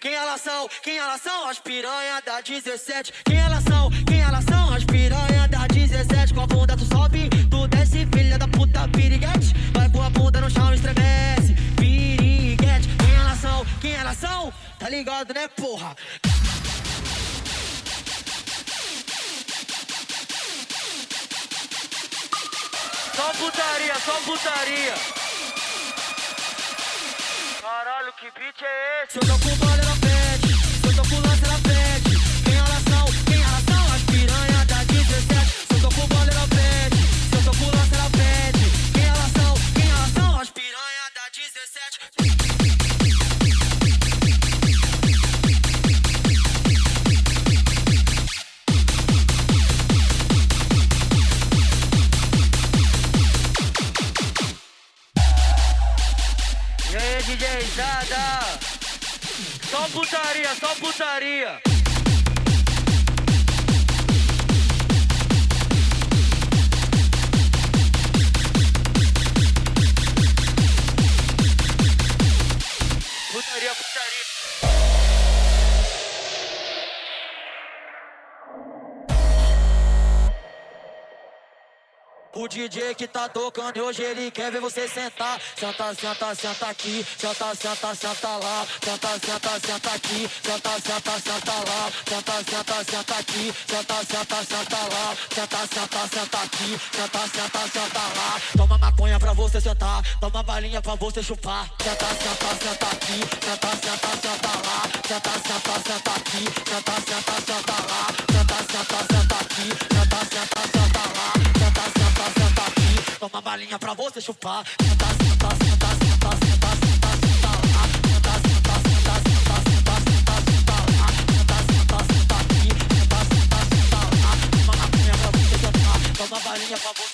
Quem elas são? Quem elas são? As piranha da 17. Quem elas são? Quem elas são? As piranha da 17. Com a bunda tu sobe, tu desce, filha da puta piriguete. Vai com a bunda no chão, estremece. Piriguete. Quem elas são? Quem elas são? Tá ligado, né, porra? Só putaria, só putaria. Caralho, que beat é esse? Se eu tô com bola, ela pede. Rapaziada. Só putaria, só. Putaria, O DJ que tá tocando hoje ele quer ver você sentar. Senta, senta, senta aqui. Senta, senta, senta lá. Senta, senta, senta aqui. Senta, senta, senta lá. Senta, senta, senta aqui. Senta, senta, senta lá. Senta, senta, senta aqui. Senta, senta, senta lá. Toma maconha pra você sentar. Toma balinha pra você chupar. Senta, senta, senta aqui. Senta, senta, senta lá. Senta, senta, senta aqui. Senta, senta, senta lá. Senta, senta, senta aqui. Senta, senta, senta lá. Senta, Toma balinha pra você chupar. Senta, senta, senta, senta, senta, senta, senta. Senta, senta, senta, senta, senta, senta, senta. Senta, senta, senta aqui. Senta, senta, senta. Toma maconha pra você sentar. Toma balinha pra você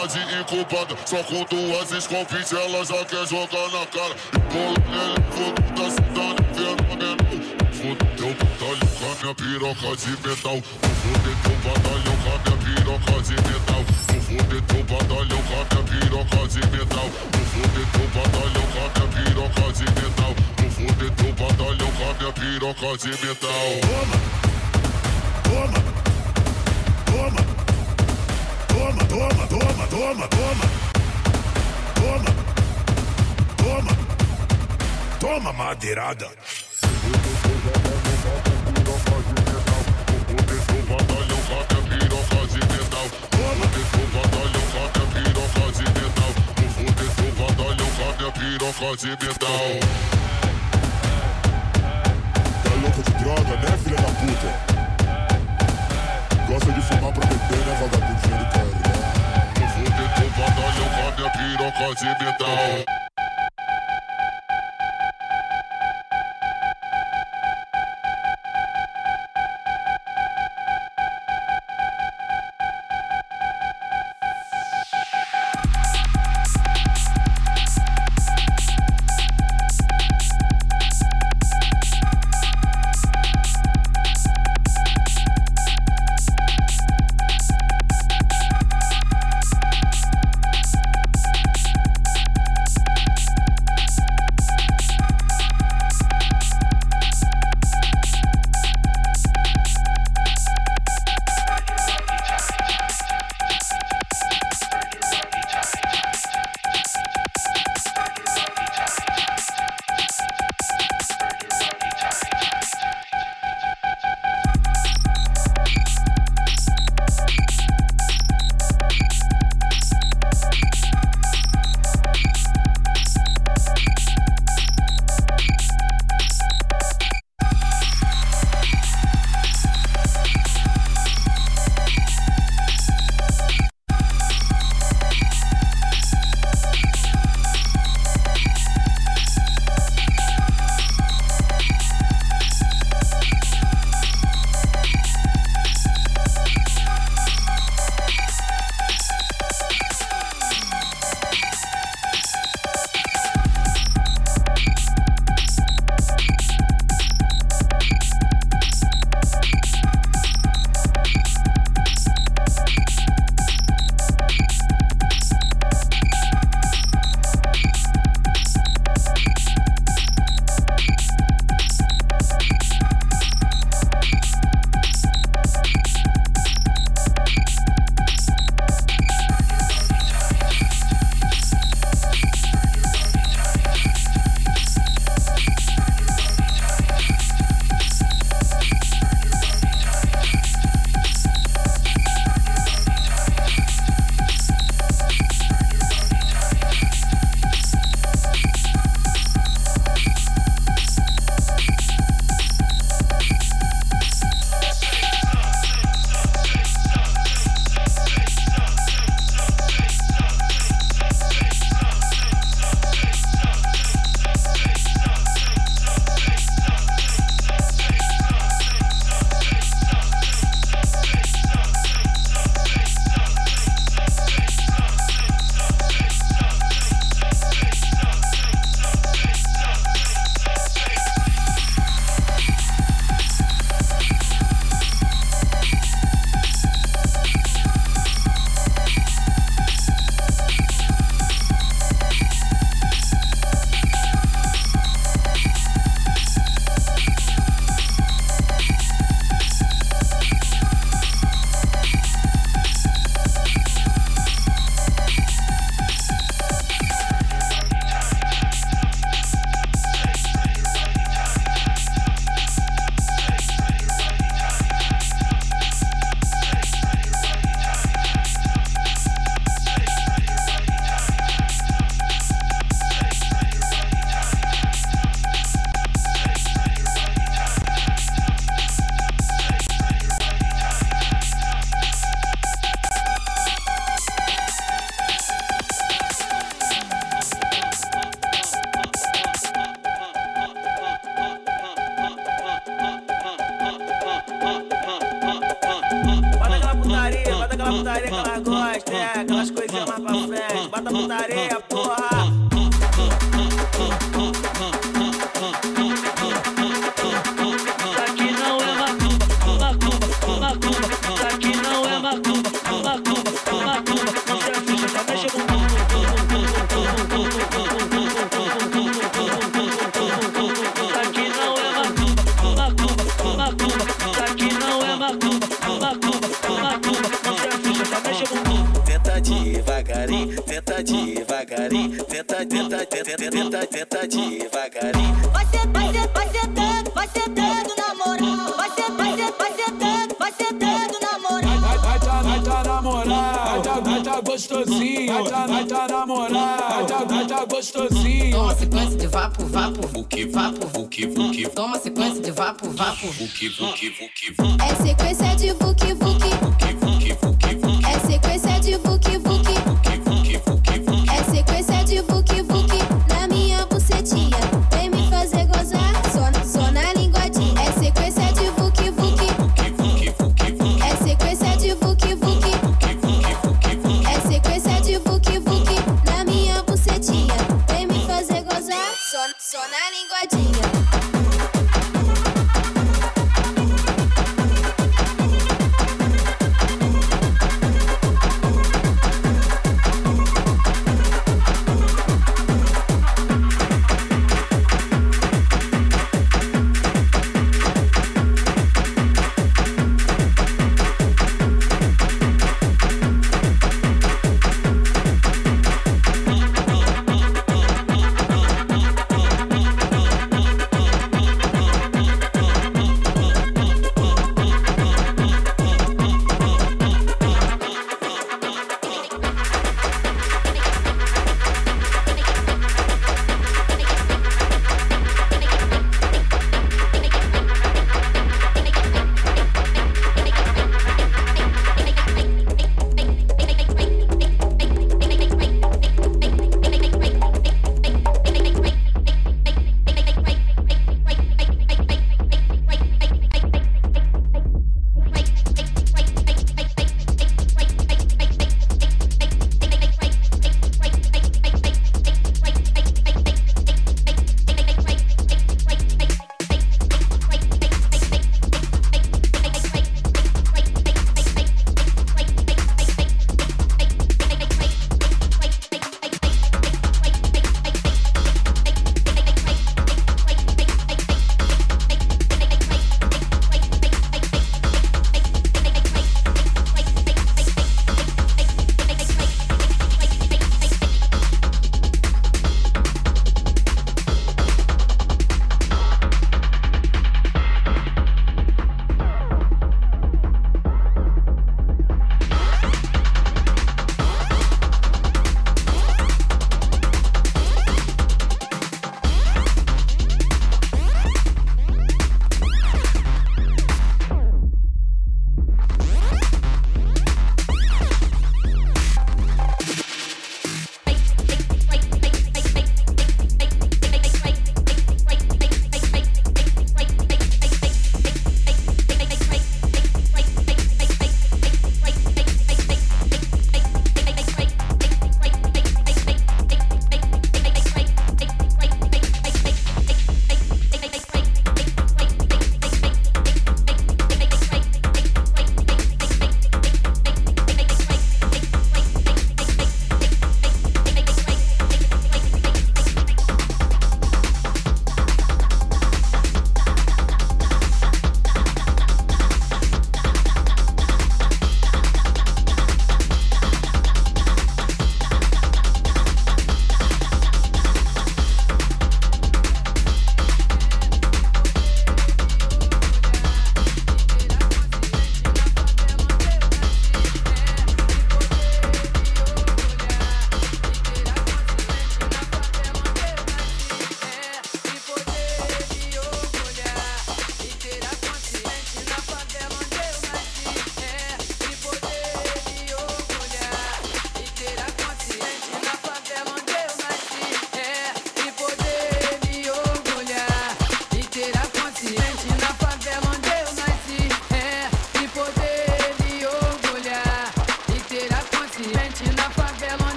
dá uma de incubada. Só com duas esconfites ela já quer jogar na cara. Cola nele, fogo tá cidade. Foda teu batalhão com a minha piroca de metal. Foda teu batalhão com a minha piroca de metal. Foda teu batalhão com a minha piroca de metal. Foda teu batalhão com a minha piroca de metal. Foda teu batalhão com a minha piroca de metal. Toma! toma, toma, toma, toma. Toma, toma, madeirada. Piroca de metal. Tá louca de droga, né, filha da puta? Gosta de fumar pra beber, né, vagabundinha do cara? Batalhão com minha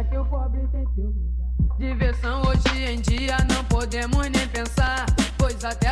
é que o pobre tem seu lugar. Diversão hoje em dia não podemos nem pensar, pois até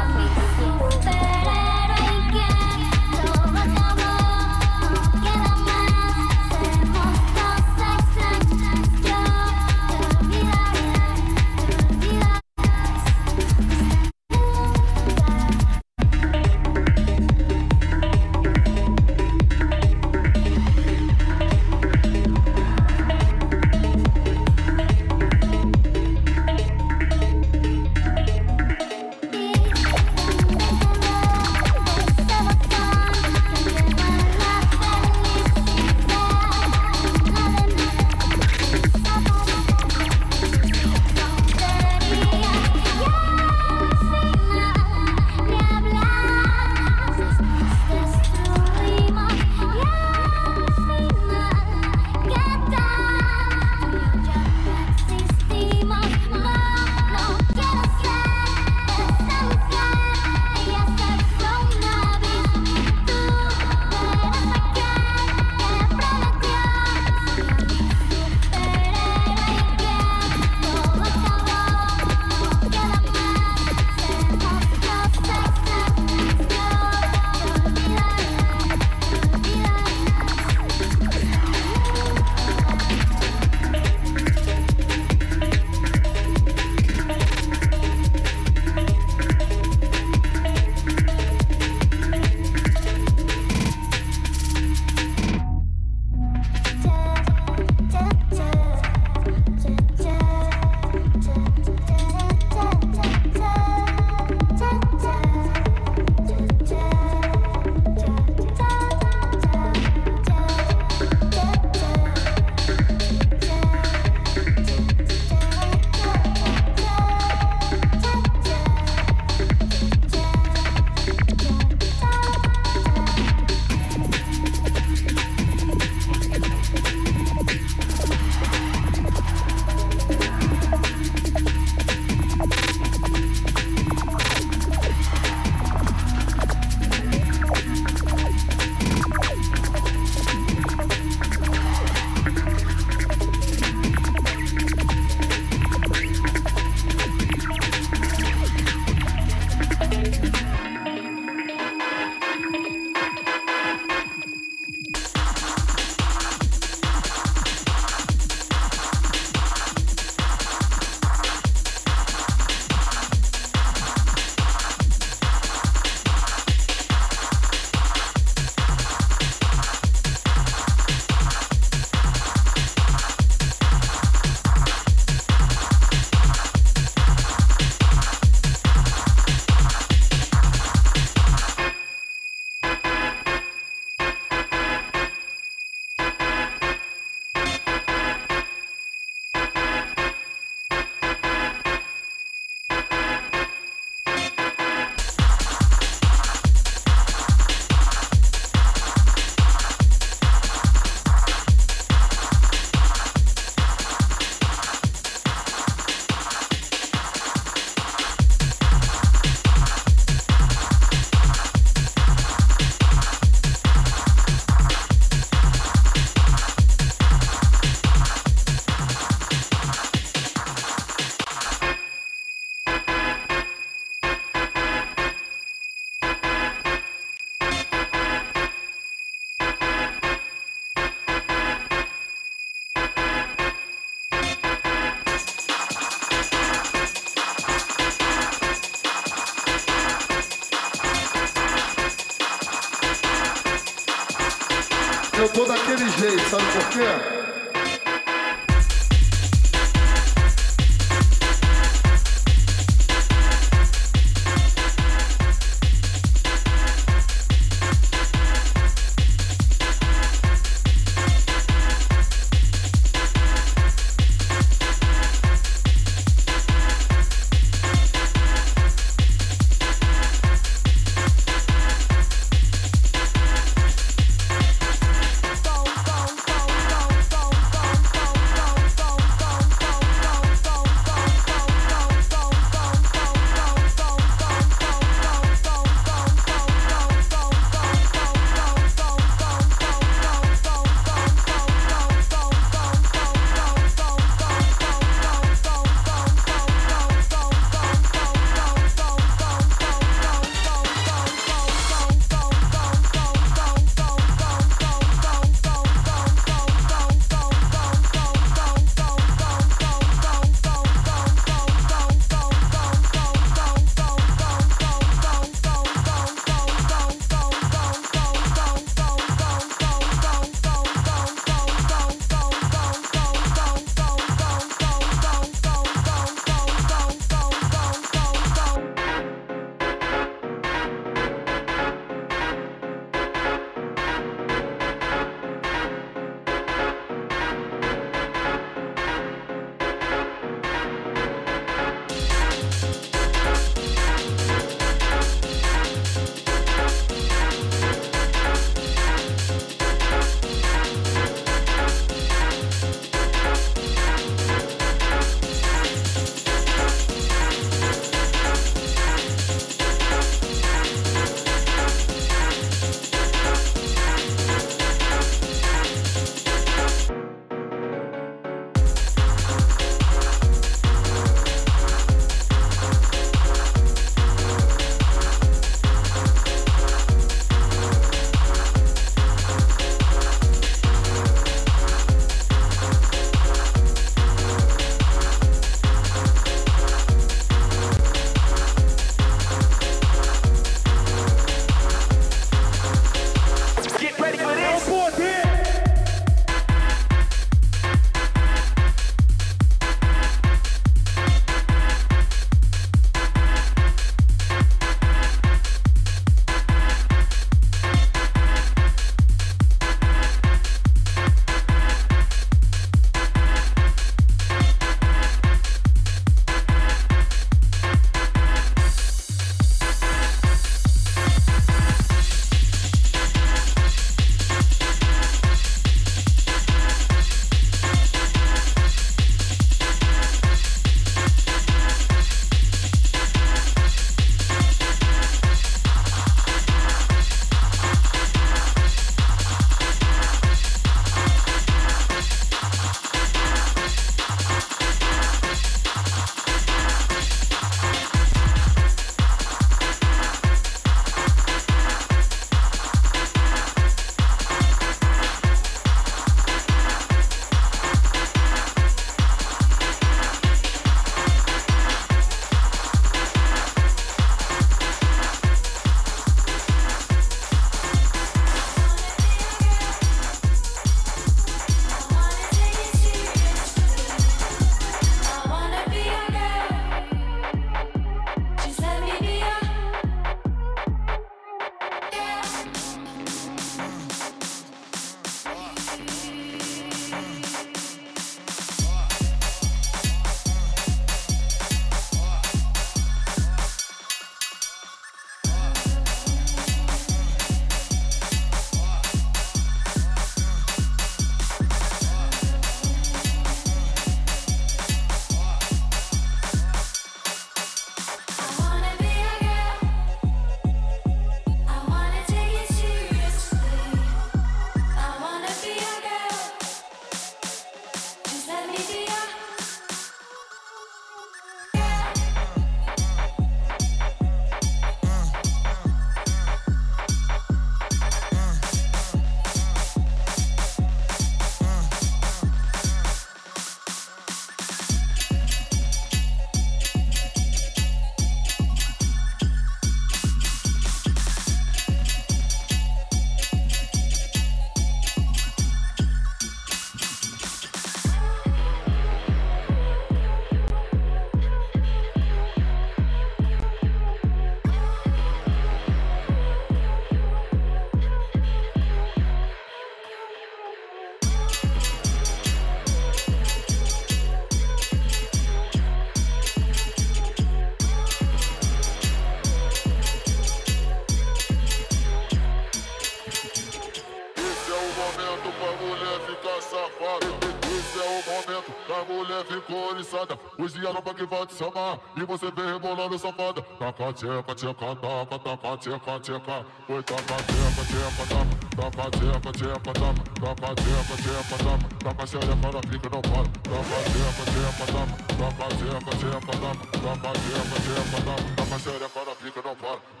oriçada. Hoje a roupa que vai te chamar e você vem rebolando safada. Taca tcheca, tcheca, taca, taca tcheca, tcheca. Oi, taca tcheca, tcheca, taca. Taca tcheca, tcheca, taca. Taca tcheca, tcheca, taca. Taca xereca na pica, não para. Taca tcheca, tcheca, taca. Taca tcheca, tcheca, taca. Taca tcheca, tcheca, taca. Taca xereca na pica, não para.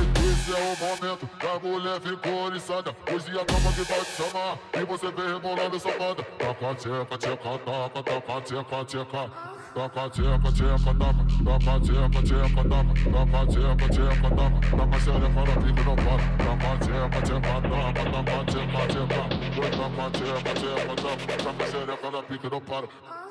Esse é o momento pra mulher ficar oriçada. Hoje a tropa que vai te chamar e você vem rebolando safada. Taca tcheca, tcheca, taca, taca tcheca, tcheca. Taca tcheca, tcheca, taca. Taca tcheca, tcheca, taca. Taca tcheca, tcheca, taca. Taca xereca na pica não para. Taca tcheca, tcheca, taca. Taca tcheca, tcheca. Taca tcheca, tcheca, taca. Taca.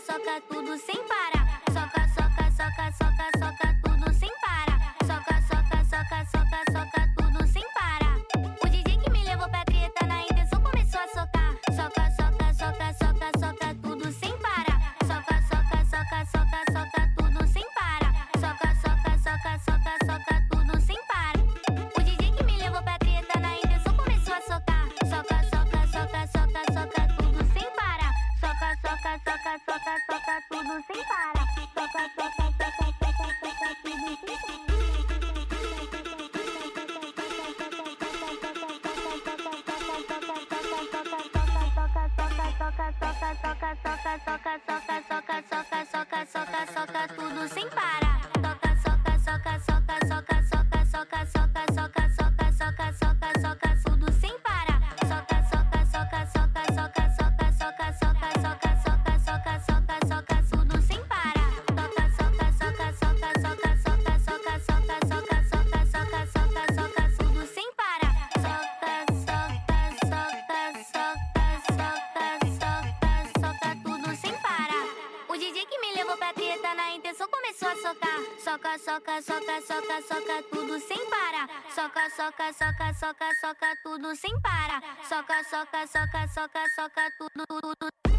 soca tu Soca, soca, soca, soca, tudo sem parar. Soca, soca, soca, soca, soca, tudo sem parar. Soca, soca, soca, soca, soca, tudo, tudo.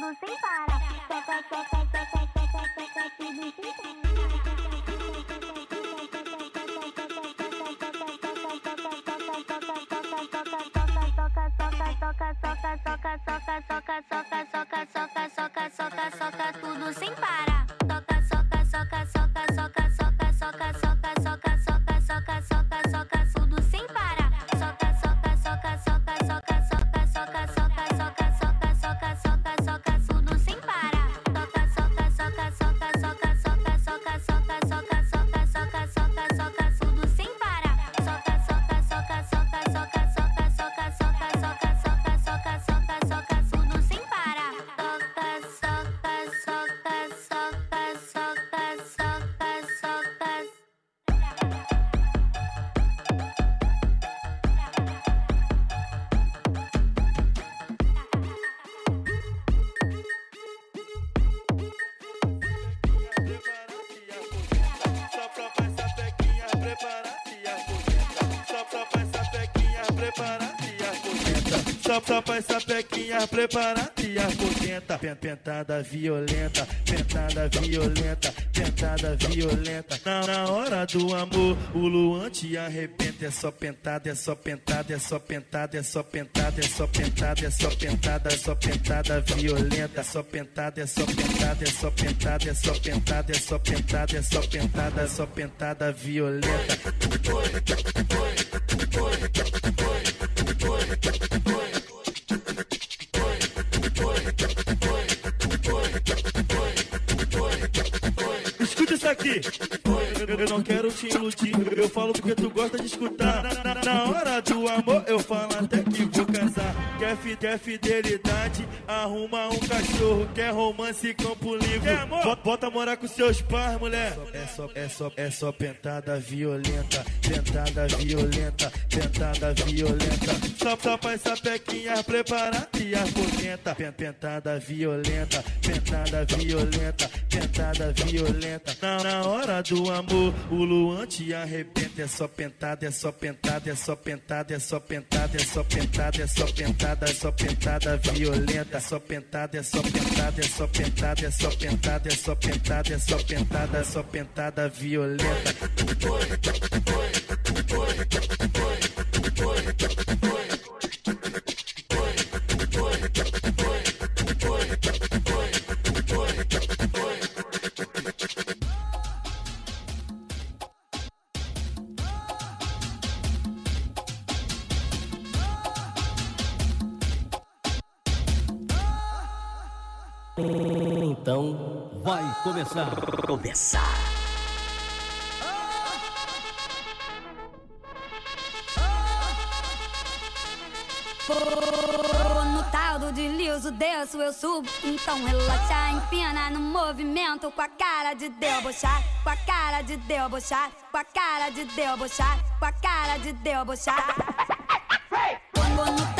Tudo sem parar. Soca, soca, soca, soca, soca, tudo sem soca, soca, soca, soca, soca, soca, soca, tudo sem parar. Só só pra essa pequinha preparar e. Pen- Pentada violenta, pentada violenta, pentada violenta. Na, na hora do amor, o Luan te arrebenta. É só pentada, é só pentada, é só pentada, é só pentada, é só pentada, é só pentada, é só pentada violenta. Só pentada, é só pentada, é só pentada, é só pentada, é só pentada, é só pentada, é só pentada violenta. Aqui. Eu, não quero te iludir. Eu falo porque tu gosta de escutar. Na hora do amor, Quer, fi- quer fidelidade? Arruma um cachorro. Quer romance campo livre? Bota, bota morar com seus pais, mulher. É só, é só, é só pentada violenta. Pentada violenta. Pentada violenta. Só, só pra essa pequinha preparar e aposenta. Pen- Pentada violenta. Pentada violenta. Pentada violenta. Na, na hora do amor, o Luan te arrebenta. É só pentada, é só pentada, é só pentada, é só pentada, é só pentada, é só pentada, é só pentada violenta. É só pentada, é só pentada, é só pentada, é só pentada, é só pentada, é só pentada, é só pentada violenta. Então vai começar. Começar. No tal do deslizo, desço, eu subo. Então relaxa, empina no movimento com a cara de debochar, com a cara de debochar, com a cara de debochar, com a cara de debochar. Quando no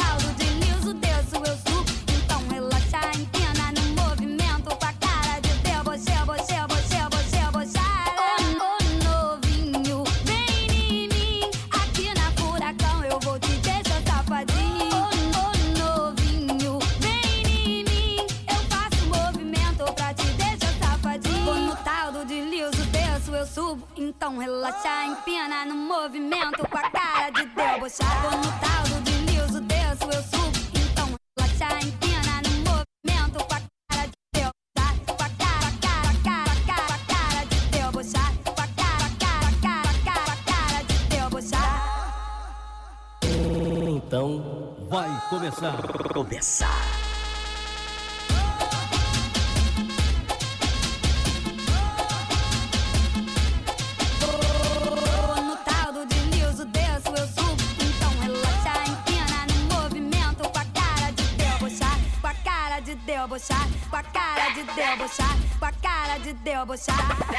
cara de debochar, com a cara de debochar, com a cara de debochar,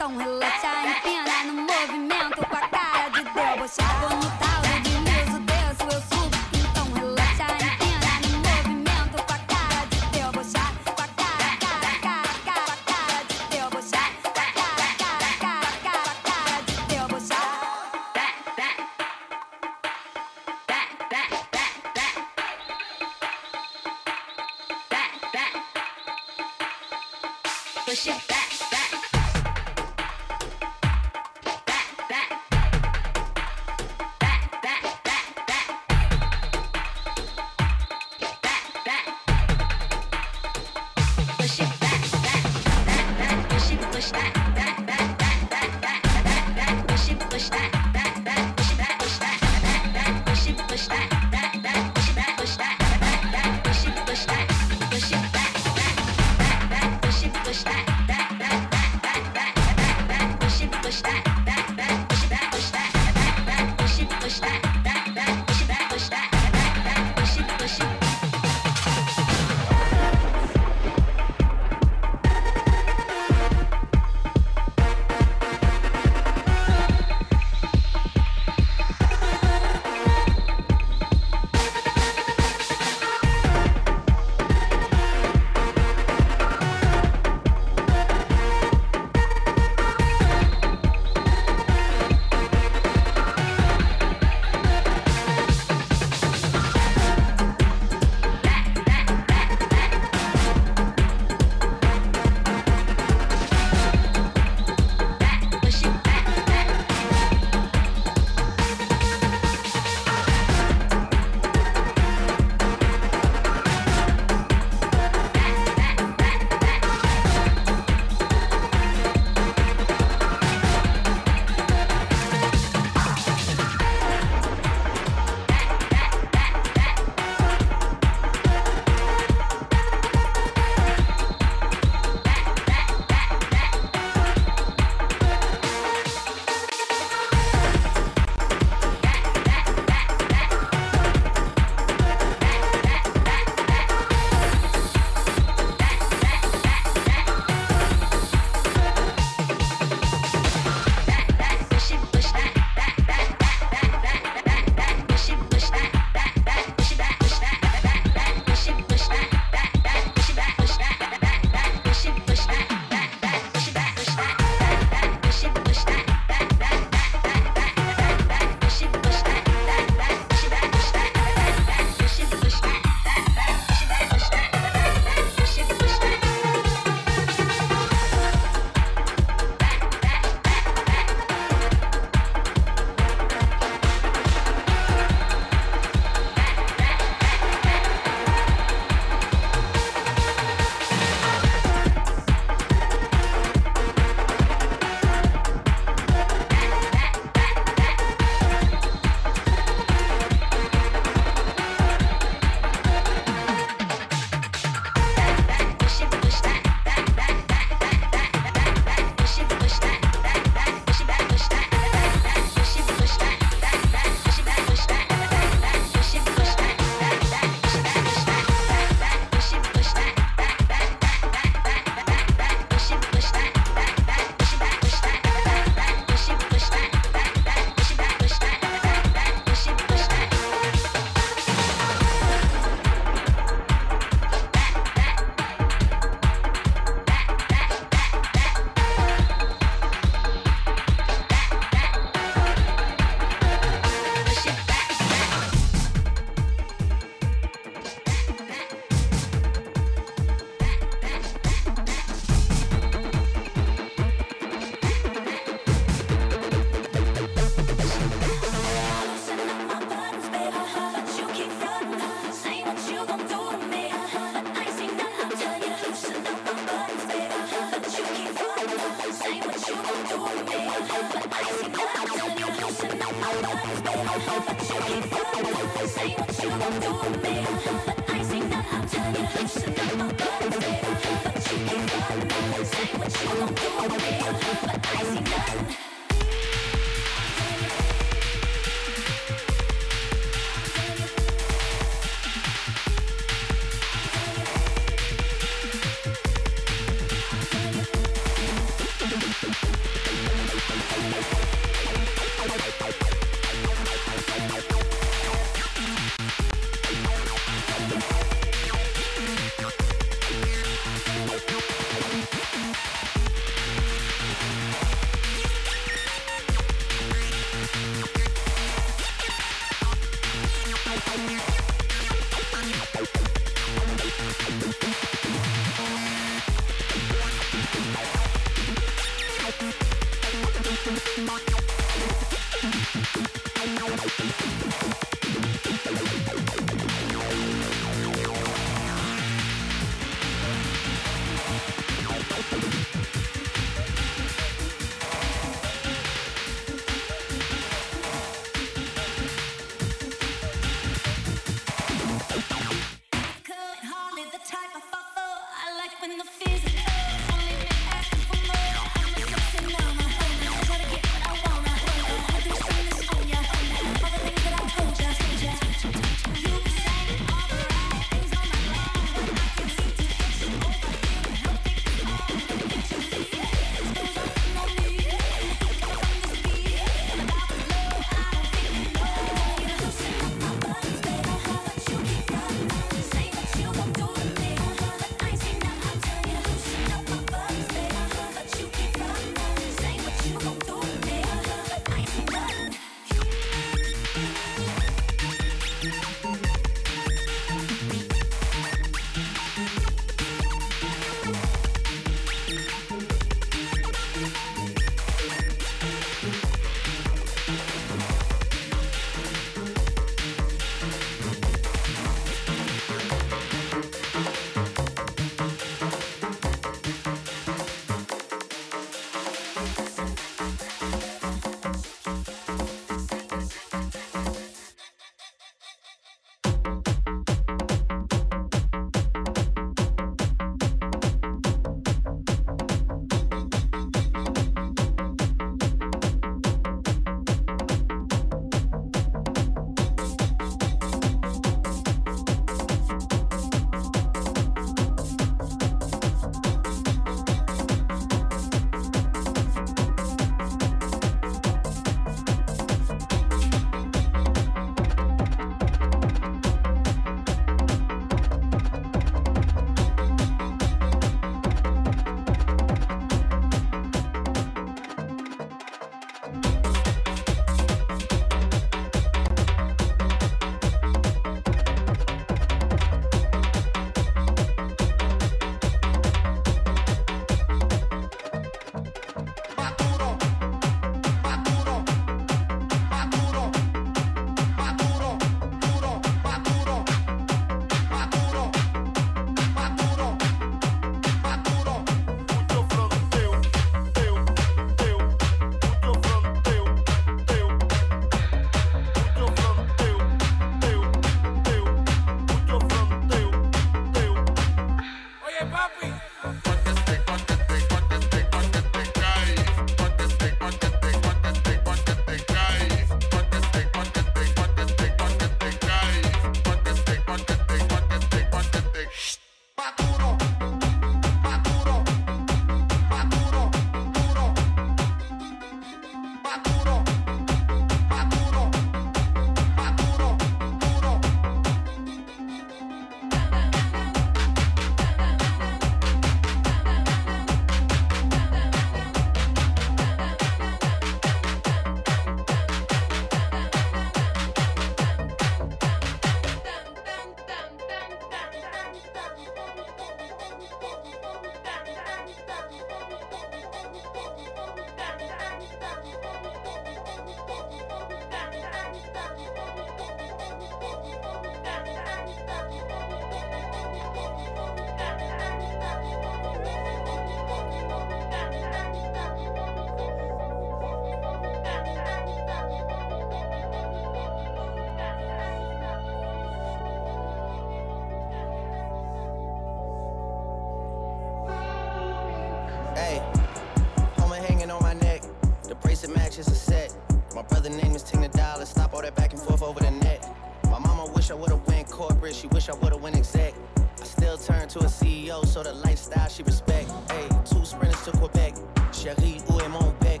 My brother name is Tina Dollar. Stop all that back and forth over the net. My mama wish I would've went corporate. She wish I would've went exec. I still turn to a CEO, so the lifestyle she respect. Hey, two sprinters to Quebec. Cherie, où est mon bec?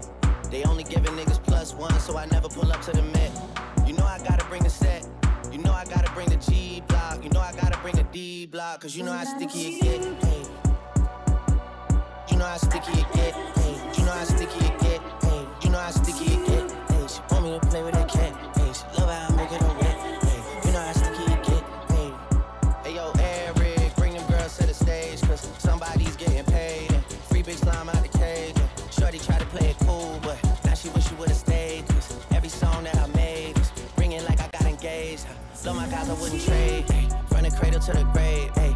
They only giving niggas plus one, so I never pull up to the Met. You know I gotta bring the set. You know I gotta bring the G block. You know I gotta bring the D block, cause you know how sticky it get. You know how sticky it get. wouldn't trade. From the cradle to the grave. Ay,